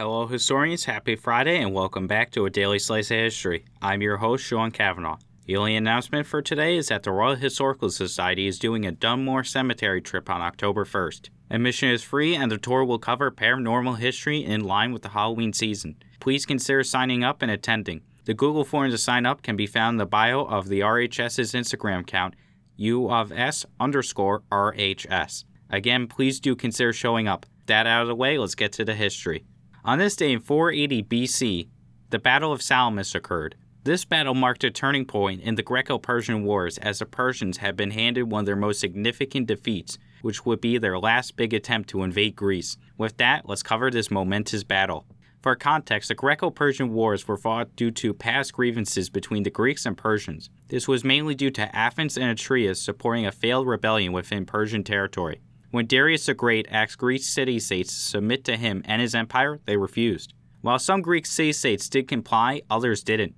Hello, historians. Happy Friday, and welcome back to a daily slice of history. I'm your host, Sean Kavanaugh. The only announcement for today is that the Royal Historical Society is doing a Dunmore Cemetery trip on October 1st. Admission is free, and the tour will cover paranormal history in line with the Halloween season. Please consider signing up and attending. The Google form to sign up can be found in the bio of the RHS's Instagram account, U of S underscore RHS. Again, please do consider showing up. That out of the way, let's get to the history. On this day in 480 BC, the Battle of Salamis occurred. This battle marked a turning point in the Greco Persian Wars as the Persians had been handed one of their most significant defeats, which would be their last big attempt to invade Greece. With that, let's cover this momentous battle. For context, the Greco Persian Wars were fought due to past grievances between the Greeks and Persians. This was mainly due to Athens and Eretria supporting a failed rebellion within Persian territory. When Darius the Great asked Greek city states to submit to him and his empire, they refused. While some Greek city states did comply, others didn't.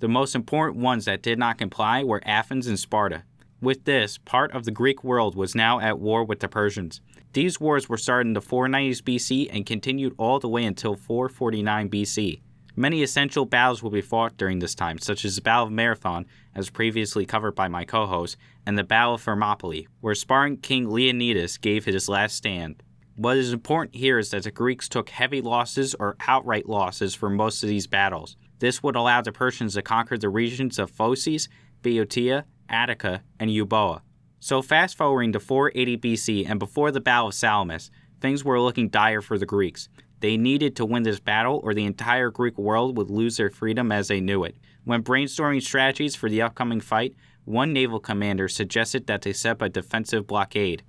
The most important ones that did not comply were Athens and Sparta. With this, part of the Greek world was now at war with the Persians. These wars were started in the 490s BC and continued all the way until 449 BC. Many essential battles will be fought during this time, such as the Battle of Marathon, as previously covered by my co host, and the Battle of Thermopylae, where Spartan king Leonidas gave his last stand. What is important here is that the Greeks took heavy losses or outright losses for most of these battles. This would allow the Persians to conquer the regions of Phocis, Boeotia, Attica, and Euboea. So, fast forwarding to 480 BC and before the Battle of Salamis, things were looking dire for the Greeks. They needed to win this battle, or the entire Greek world would lose their freedom as they knew it. When brainstorming strategies for the upcoming fight, one naval commander suggested that they set up a defensive blockade.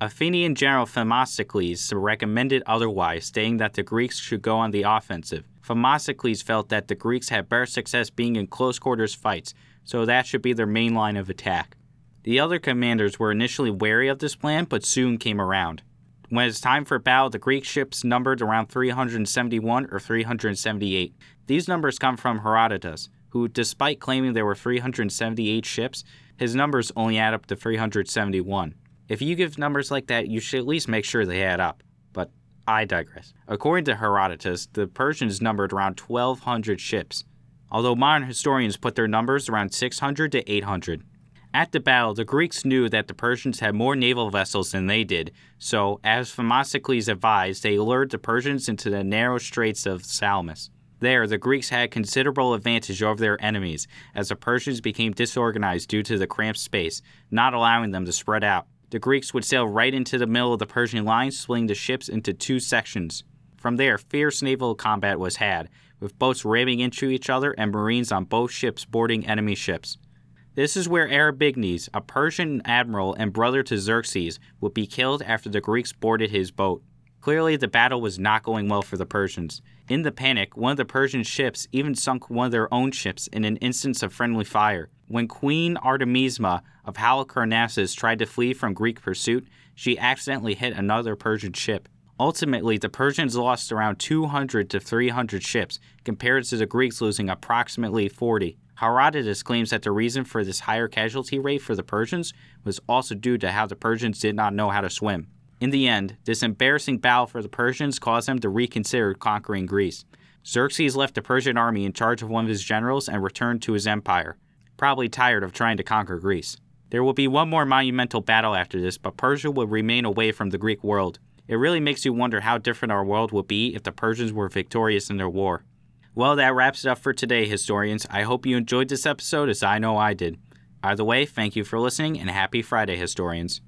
Athenian general Themistocles recommended otherwise, stating that the Greeks should go on the offensive. Themistocles felt that the Greeks had better success being in close quarters fights, so that should be their main line of attack. The other commanders were initially wary of this plan, but soon came around. When it's time for battle, the Greek ships numbered around 371 or 378. These numbers come from Herodotus, who, despite claiming there were 378 ships, his numbers only add up to 371. If you give numbers like that, you should at least make sure they add up. But I digress. According to Herodotus, the Persians numbered around 1,200 ships, although modern historians put their numbers around 600 to 800. At the battle, the Greeks knew that the Persians had more naval vessels than they did, so, as Themistocles advised, they lured the Persians into the narrow straits of Salamis. There, the Greeks had considerable advantage over their enemies, as the Persians became disorganized due to the cramped space, not allowing them to spread out. The Greeks would sail right into the middle of the Persian line, splitting the ships into two sections. From there, fierce naval combat was had, with boats ramming into each other and marines on both ships boarding enemy ships. This is where Ariabignes, a Persian admiral and brother to Xerxes, would be killed after the Greeks boarded his boat. Clearly, the battle was not going well for the Persians. In the panic, one of the Persian ships even sunk one of their own ships in an instance of friendly fire. When Queen Artemisia of Halicarnassus tried to flee from Greek pursuit, she accidentally hit another Persian ship. Ultimately, the Persians lost around 200 to 300 ships, compared to the Greeks losing approximately 40. Herodotus claims that the reason for this higher casualty rate for the Persians was also due to how the Persians did not know how to swim. In the end, this embarrassing battle for the Persians caused them to reconsider conquering Greece. Xerxes left the Persian army in charge of one of his generals and returned to his empire, probably tired of trying to conquer Greece. There will be one more monumental battle after this, but Persia will remain away from the Greek world. It really makes you wonder how different our world would be if the Persians were victorious in their war. Well, that wraps it up for today, historians. I hope you enjoyed this episode as I know I did. Either way, thank you for listening and happy Friday, historians.